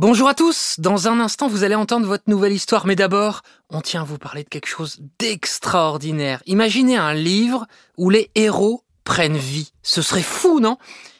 Bonjour à tous, dans un instant vous allez entendre votre nouvelle histoire, mais d'abord on tient à vous parler de quelque chose d'extraordinaire. Imaginez un livre où les héros prennent vie. Ce serait fou, non?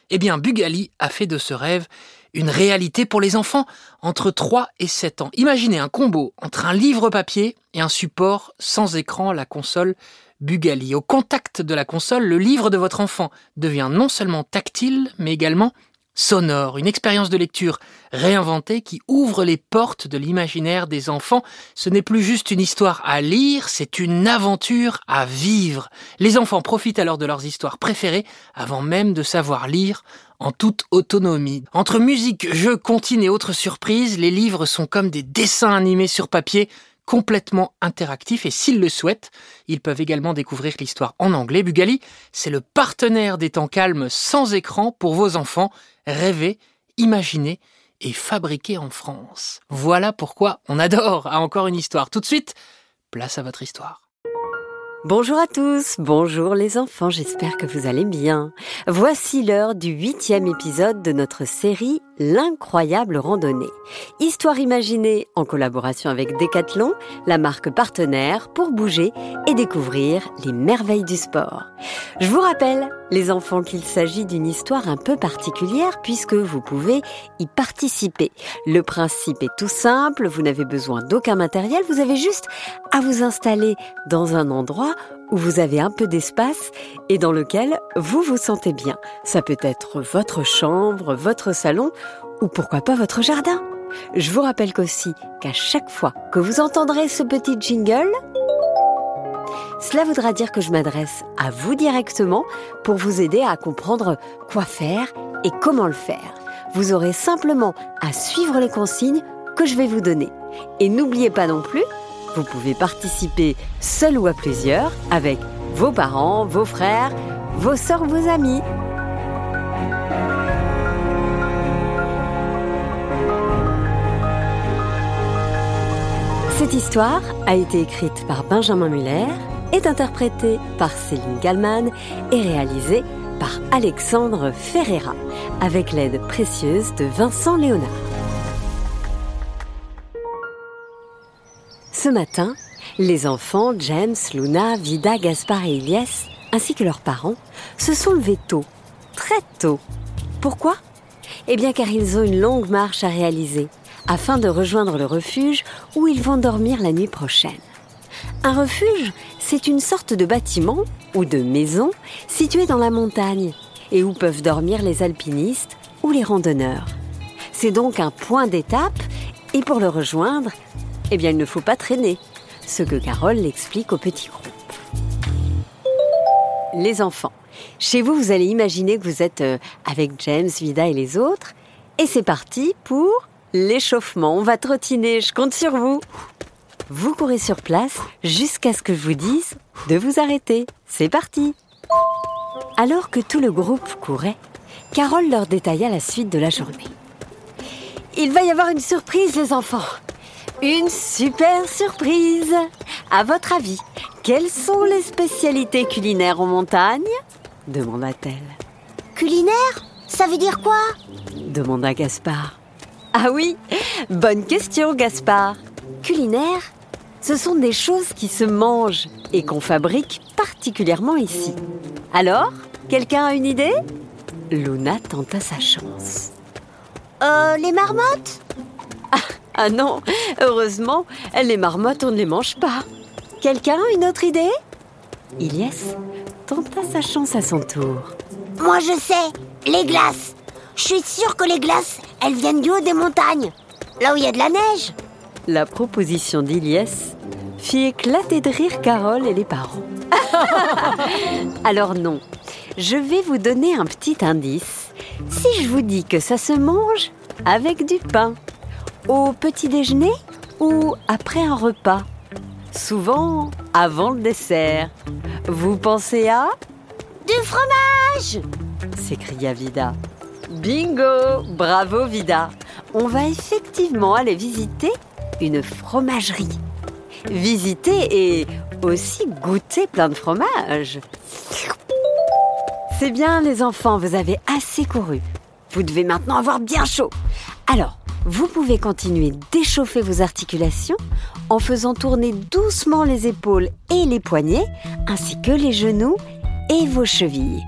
Eh bien Bugali a fait de ce rêve une réalité pour les enfants entre 3 et 7 ans. Imaginez un combo entre un livre papier et un support sans écran, la console Bugali. Au contact de la console, le livre de votre enfant devient non seulement tactile, mais également sonore, une expérience de lecture réinventée qui ouvre les portes de l'imaginaire des enfants. Ce n'est plus juste une histoire à lire, c'est une aventure à vivre. Les enfants profitent alors de leurs histoires préférées avant même de savoir lire en toute autonomie. Entre musique, jeux, comptines et autres surprises, les livres sont comme des dessins animés sur papier complètement interactifs et s'ils le souhaitent, ils peuvent également découvrir l'histoire en anglais. Bugali, c'est le partenaire des temps calmes sans écran pour vos enfants. Rêver, imaginer et fabriquer en France. Voilà pourquoi on adore à encore une histoire. Tout de suite, place à votre histoire. Bonjour à tous, bonjour les enfants, j'espère que vous allez bien. Voici l'heure du huitième épisode de notre série L'incroyable randonnée. Histoire imaginée en collaboration avec Decathlon, la marque partenaire pour bouger et découvrir les merveilles du sport. Je vous rappelle, les enfants, qu'il s'agit d'une histoire un peu particulière puisque vous pouvez y participer. Le principe est tout simple, vous n'avez besoin d'aucun matériel, vous avez juste à vous installer dans un endroit où vous avez un peu d'espace et dans lequel vous vous sentez bien. Ça peut être votre chambre, votre salon ou pourquoi pas votre jardin. Je vous rappelle qu'aussi qu'à chaque fois que vous entendrez ce petit jingle, cela voudra dire que je m'adresse à vous directement pour vous aider à comprendre quoi faire et comment le faire. Vous aurez simplement à suivre les consignes que je vais vous donner. Et n'oubliez pas non plus vous pouvez participer seul ou à plusieurs avec vos parents, vos frères, vos sœurs, vos amis. Cette histoire a été écrite par Benjamin Muller, est interprétée par Céline Gallman et réalisée par Alexandre Ferreira, avec l'aide précieuse de Vincent Léonard. Ce matin, les enfants, James, Luna, Vida, Gaspard et Elias, ainsi que leurs parents, se sont levés tôt, très tôt. Pourquoi? Eh bien car ils ont une longue marche à réaliser, afin de rejoindre le refuge où ils vont dormir la nuit prochaine. Un refuge, c'est une sorte de bâtiment ou de maison située dans la montagne et où peuvent dormir les alpinistes ou les randonneurs. C'est donc un point d'étape et pour le rejoindre, eh bien il ne faut pas traîner, ce que Carole l'explique au petit groupe. Les enfants, chez vous, vous allez imaginer que vous êtes euh, avec James, Vida et les autres, et c'est parti pour l'échauffement. On va trottiner, je compte sur vous. Vous courez sur place jusqu'à ce que je vous dise de vous arrêter. C'est parti. Alors que tout le groupe courait, Carole leur détailla la suite de la journée. Il va y avoir une surprise, les enfants. Une super surprise À votre avis, quelles sont les spécialités culinaires en montagne? demanda-t-elle. Culinaire? Ça veut dire quoi? demanda Gaspard. Ah oui, bonne question Gaspard. Culinaire, ce sont des choses qui se mangent et qu'on fabrique particulièrement ici. Alors, quelqu'un a une idée? Luna tenta sa chance. Euh, les marmottes? Ah non, heureusement, les marmottes, on ne les mange pas. Quelqu'un a une autre idée? Ilyes tenta sa chance à son tour. Moi je sais, les glaces. Je suis sûre que les glaces, elles viennent du haut des montagnes, là où il y a de la neige. La proposition d'Ilyes fit éclater de rire Carole et les parents. Alors non, je vais vous donner un petit indice. Si je vous dis que ça se mange avec du pain. Au petit déjeuner ou après un repas Souvent avant le dessert. Vous pensez à Du fromage s'écria Vida. Bingo Bravo Vida On va effectivement aller visiter une fromagerie. Visiter et aussi goûter plein de fromage. C'est bien les enfants, vous avez assez couru. Vous devez maintenant avoir bien chaud. Alors, vous pouvez continuer d'échauffer vos articulations en faisant tourner doucement les épaules et les poignets, ainsi que les genoux et vos chevilles.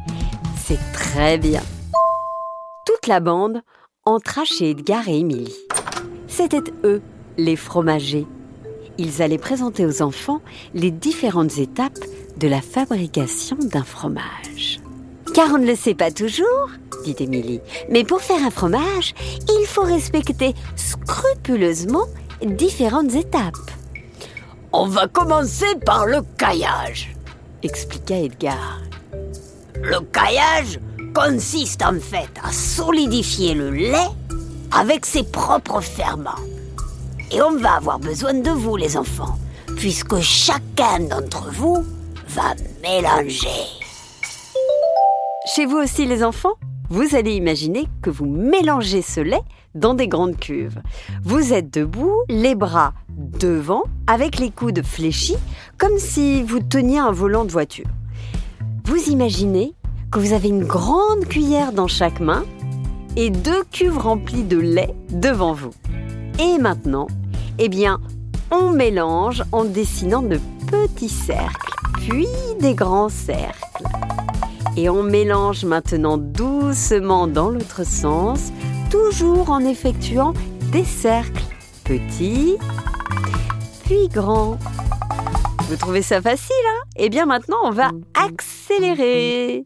C'est très bien. La bande entra chez Edgar et Émilie. C'étaient eux, les fromagers. Ils allaient présenter aux enfants les différentes étapes de la fabrication d'un fromage. Car on ne le sait pas toujours, dit Émilie. Mais pour faire un fromage, il faut respecter scrupuleusement différentes étapes. On va commencer par le caillage, expliqua Edgar. Le caillage consiste en fait à solidifier le lait avec ses propres ferments. Et on va avoir besoin de vous, les enfants, puisque chacun d'entre vous va mélanger. Chez vous aussi, les enfants vous allez imaginer que vous mélangez ce lait dans des grandes cuves. Vous êtes debout, les bras devant, avec les coudes fléchis, comme si vous teniez un volant de voiture. Vous imaginez que vous avez une grande cuillère dans chaque main et deux cuves remplies de lait devant vous. Et maintenant, eh bien, on mélange en dessinant de petits cercles, puis des grands cercles. Et on mélange maintenant doucement dans l'autre sens, toujours en effectuant des cercles petits, puis grands. Vous trouvez ça facile, hein? Eh bien maintenant, on va accélérer.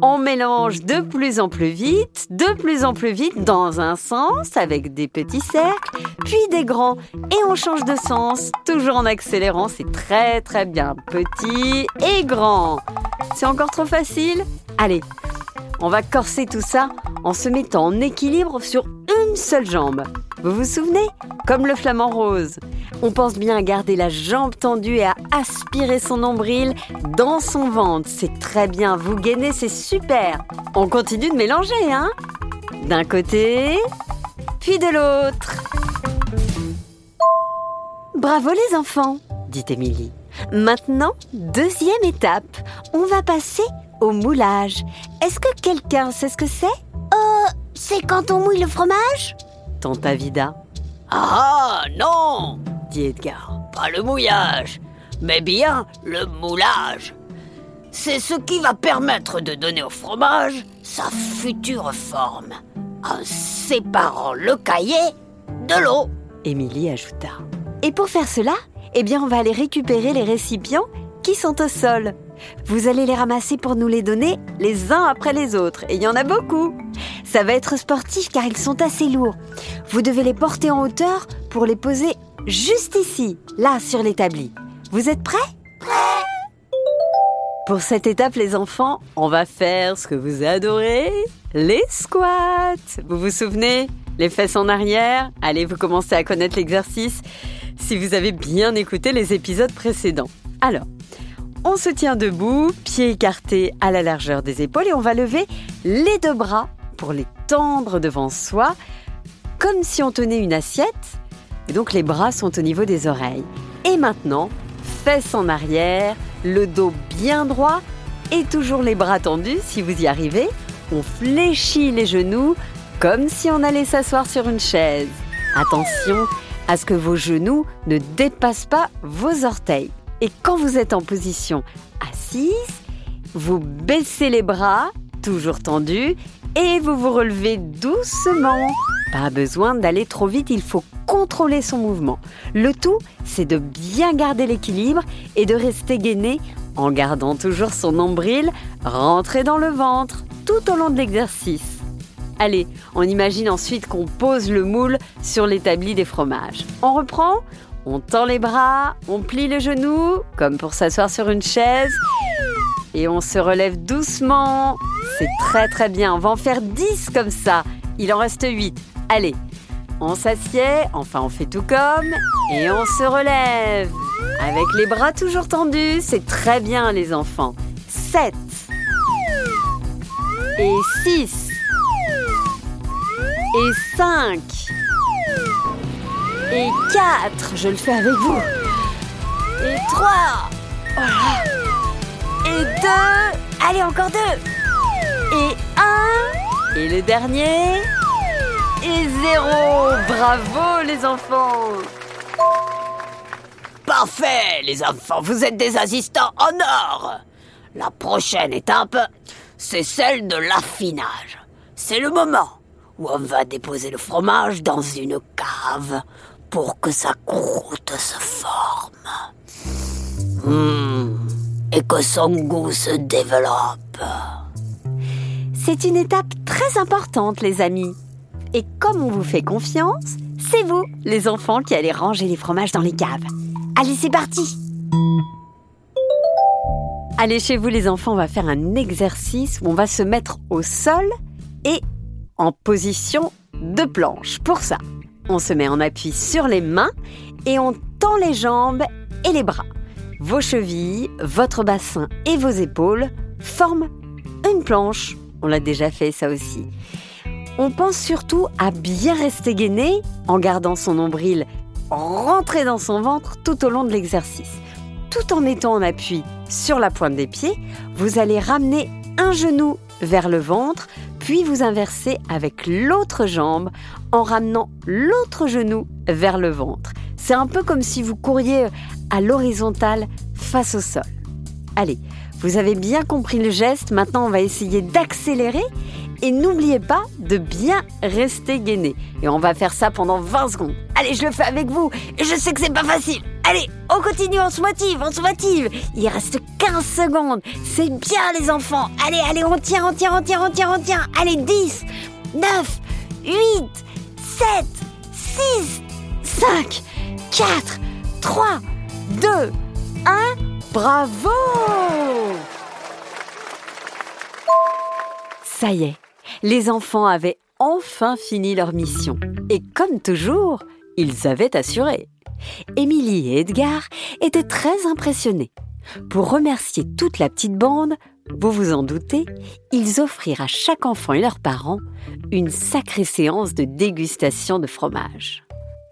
On mélange de plus en plus vite, de plus en plus vite dans un sens avec des petits cercles, puis des grands. Et on change de sens, toujours en accélérant. C'est très très bien. Petit et grand. C'est encore trop facile? Allez, on va corser tout ça en se mettant en équilibre sur une seule jambe. Vous vous souvenez? Comme le flamant rose. On pense bien à garder la jambe tendue et à aspirer son nombril dans son ventre. C'est très bien, vous gainez, c'est super. On continue de mélanger, hein D'un côté, puis de l'autre. Bravo les enfants, dit Émilie. Maintenant, deuxième étape, on va passer au moulage. Est-ce que quelqu'un sait ce que c'est? Euh, c'est quand on mouille le fromage? Tenta Vida. Ah non dit Edgar. Pas le mouillage, mais bien le moulage. C'est ce qui va permettre de donner au fromage sa future forme, en séparant le cahier de l'eau. Émilie ajouta. Et pour faire cela, eh bien, on va aller récupérer les récipients qui sont au sol. Vous allez les ramasser pour nous les donner les uns après les autres. Et il y en a beaucoup. Ça va être sportif car ils sont assez lourds. Vous devez les porter en hauteur pour les poser juste ici, là sur l'établi. Vous êtes prêts? Prêt Pour cette étape, les enfants, on va faire ce que vous adorez, les squats. Vous vous souvenez? Les fesses en arrière Allez, vous commencez à connaître l'exercice si vous avez bien écouté les épisodes précédents. Alors, on se tient debout, pieds écartés à la largeur des épaules et on va lever les deux bras pour les tendre devant soi, comme si on tenait une assiette. Et donc les bras sont au niveau des oreilles. Et maintenant, fesses en arrière, le dos bien droit et toujours les bras tendus si vous y arrivez. On fléchit les genoux comme si on allait s'asseoir sur une chaise. Attention à ce que vos genoux ne dépassent pas vos orteils. Et quand vous êtes en position assise, vous baissez les bras, toujours tendus, et vous vous relevez doucement. Pas besoin d'aller trop vite, il faut contrôler son mouvement. Le tout, c'est de bien garder l'équilibre et de rester gainé en gardant toujours son nombril rentré dans le ventre tout au long de l'exercice. Allez, on imagine ensuite qu'on pose le moule sur l'établi des fromages. On reprend on tend les bras, on plie les genoux, comme pour s'asseoir sur une chaise. Et on se relève doucement. C'est très très bien. On va en faire 10 comme ça. Il en reste 8. Allez, on s'assied, enfin on fait tout comme, et on se relève. Avec les bras toujours tendus, c'est très bien les enfants. 7. Et 6. Et 5 et 4. Je le fais avec vous. Et 3. Voilà. Et 2. Allez, encore 2. Et 1. Et le dernier. Et 0. Bravo les enfants Parfait, les enfants, vous êtes des assistants en or. La prochaine étape, c'est celle de l'affinage. C'est le moment où on va déposer le fromage dans une cave pour que sa croûte se forme. Mmh. Et que son goût se développe. C'est une étape très importante, les amis. Et comme on vous fait confiance, c'est vous, les enfants, qui allez ranger les fromages dans les caves. Allez, c'est parti Allez chez vous, les enfants, on va faire un exercice où on va se mettre au sol et en position de planche. Pour ça, on se met en appui sur les mains et on tend les jambes et les bras. Vos chevilles, votre bassin et vos épaules forment une planche. On l'a déjà fait ça aussi. On pense surtout à bien rester gainé en gardant son nombril rentré dans son ventre tout au long de l'exercice. Tout en mettant en appui sur la pointe des pieds, vous allez ramener un genou vers le ventre, puis vous inversez avec l'autre jambe en ramenant l'autre genou vers le ventre. C'est un peu comme si vous couriez à l'horizontale face au sol. Allez, vous avez bien compris le geste, maintenant on va essayer d'accélérer et n'oubliez pas de bien rester gainé. Et on va faire ça pendant 20 secondes. Allez, je le fais avec vous. Je sais que c'est pas facile. Allez, on continue, on se motive, on se motive. Il reste 15 secondes. C'est bien les enfants. Allez, allez, on tient, on tient, on tient, on tient, on tient. Allez, 10, 9, 8, 7, 6, 5, 4, 3, 2, 1. Bravo Ça y est, les enfants avaient enfin fini leur mission. Et comme toujours, ils avaient assuré. Émilie et Edgar étaient très impressionnés. Pour remercier toute la petite bande, vous vous en doutez, ils offrirent à chaque enfant et leurs parents une sacrée séance de dégustation de fromage.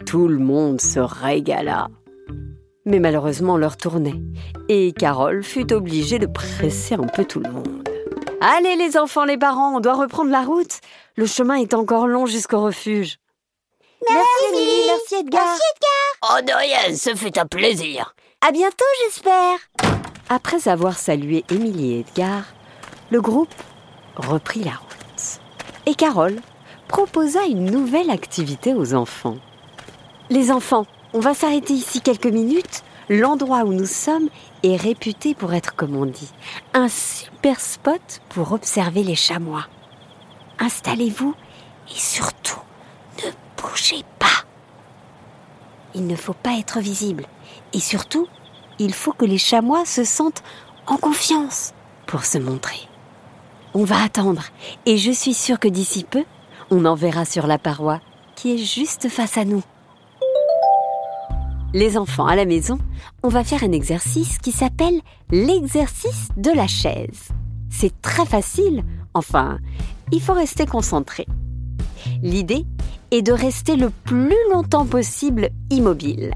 Tout le monde se régala. Mais malheureusement l'heure tournait et Carole fut obligée de presser un peu tout le monde. Allez les enfants, les parents, on doit reprendre la route. Le chemin est encore long jusqu'au refuge. Merci, Émilie, merci Edgar. Merci Edgar. Oh de rien, ce fut un plaisir. À bientôt, j'espère. Après avoir salué Émilie et Edgar, le groupe reprit la route. Et Carole proposa une nouvelle activité aux enfants. Les enfants, on va s'arrêter ici quelques minutes. L'endroit où nous sommes est réputé pour être, comme on dit, un super spot pour observer les chamois. Installez-vous et surtout, ne bougez pas. Il ne faut pas être visible. Et surtout, il faut que les chamois se sentent en confiance pour se montrer. On va attendre et je suis sûre que d'ici peu, on en verra sur la paroi qui est juste face à nous. Les enfants à la maison, on va faire un exercice qui s'appelle l'exercice de la chaise. C'est très facile, enfin, il faut rester concentré. L'idée est de rester le plus longtemps possible immobile.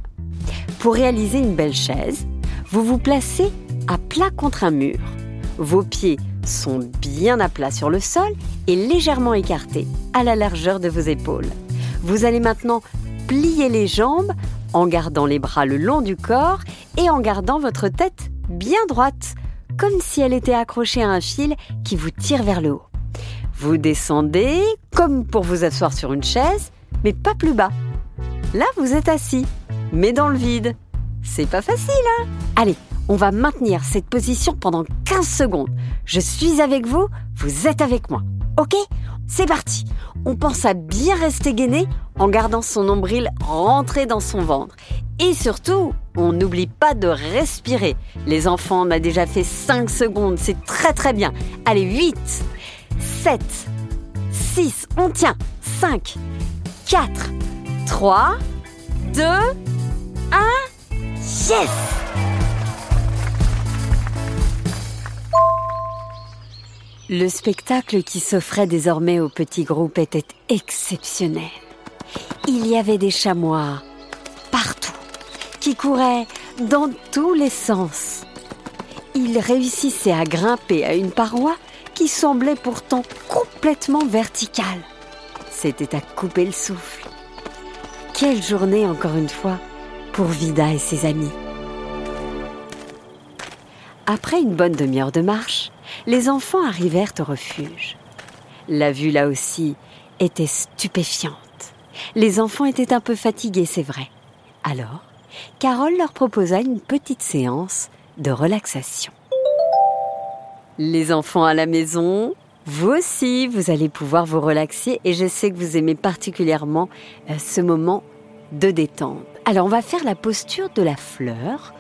Pour réaliser une belle chaise, vous vous placez à plat contre un mur. Vos pieds sont bien à plat sur le sol et légèrement écartés à la largeur de vos épaules. Vous allez maintenant plier les jambes en gardant les bras le long du corps et en gardant votre tête bien droite, comme si elle était accrochée à un fil qui vous tire vers le haut. Vous descendez comme pour vous asseoir sur une chaise, mais pas plus bas. Là, vous êtes assis, mais dans le vide. C'est pas facile, hein? Allez, on va maintenir cette position pendant 15 secondes. Je suis avec vous, vous êtes avec moi. Ok? C'est parti On pense à bien rester gainé en gardant son nombril rentré dans son ventre. Et surtout, on n'oublie pas de respirer. Les enfants, on a déjà fait 5 secondes, c'est très très bien. Allez, 8, 7, 6, on tient, 5, 4, 3, 2, 1, yes Le spectacle qui s'offrait désormais au petit groupe était exceptionnel. Il y avait des chamois partout, qui couraient dans tous les sens. Ils réussissaient à grimper à une paroi qui semblait pourtant complètement verticale. c'était à couper le souffle. Quelle journée encore une fois pour Vida et ses amis. Après une bonne demi-heure de marche, les enfants arrivèrent au refuge. La vue là aussi était stupéfiante. Les enfants étaient un peu fatigués, c'est vrai. Alors, Carole leur proposa une petite séance de relaxation. Les enfants à la maison, vous aussi, vous allez pouvoir vous relaxer et je sais que vous aimez particulièrement euh, ce moment de détente. Alors on va faire la posture de la fleur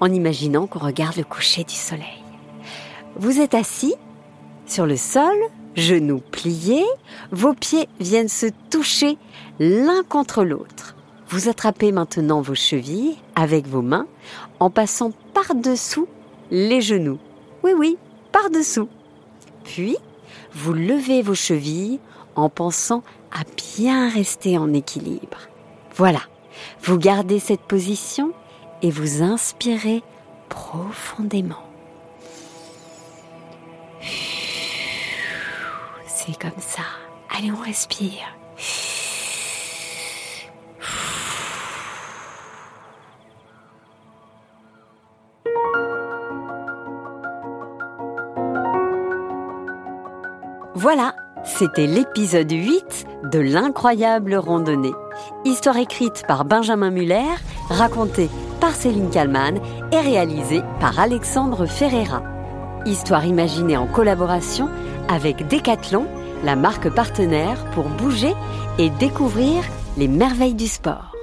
en imaginant qu'on regarde le coucher du soleil. Vous êtes assis sur le sol, genoux pliés, vos pieds viennent se toucher l'un contre l'autre. Vous attrapez maintenant vos chevilles avec vos mains en passant par-dessous les genoux. Oui, oui, par-dessous. Puis, vous levez vos chevilles en pensant à bien rester en équilibre. Voilà, vous gardez cette position et vous inspirez profondément. Comme ça. Allez, on respire. Voilà, c'était l'épisode 8 de l'incroyable randonnée. Histoire écrite par Benjamin Muller, racontée par Céline Kallmann et réalisée par Alexandre Ferreira. Histoire imaginée en collaboration avec Decathlon, la marque partenaire pour bouger et découvrir les merveilles du sport.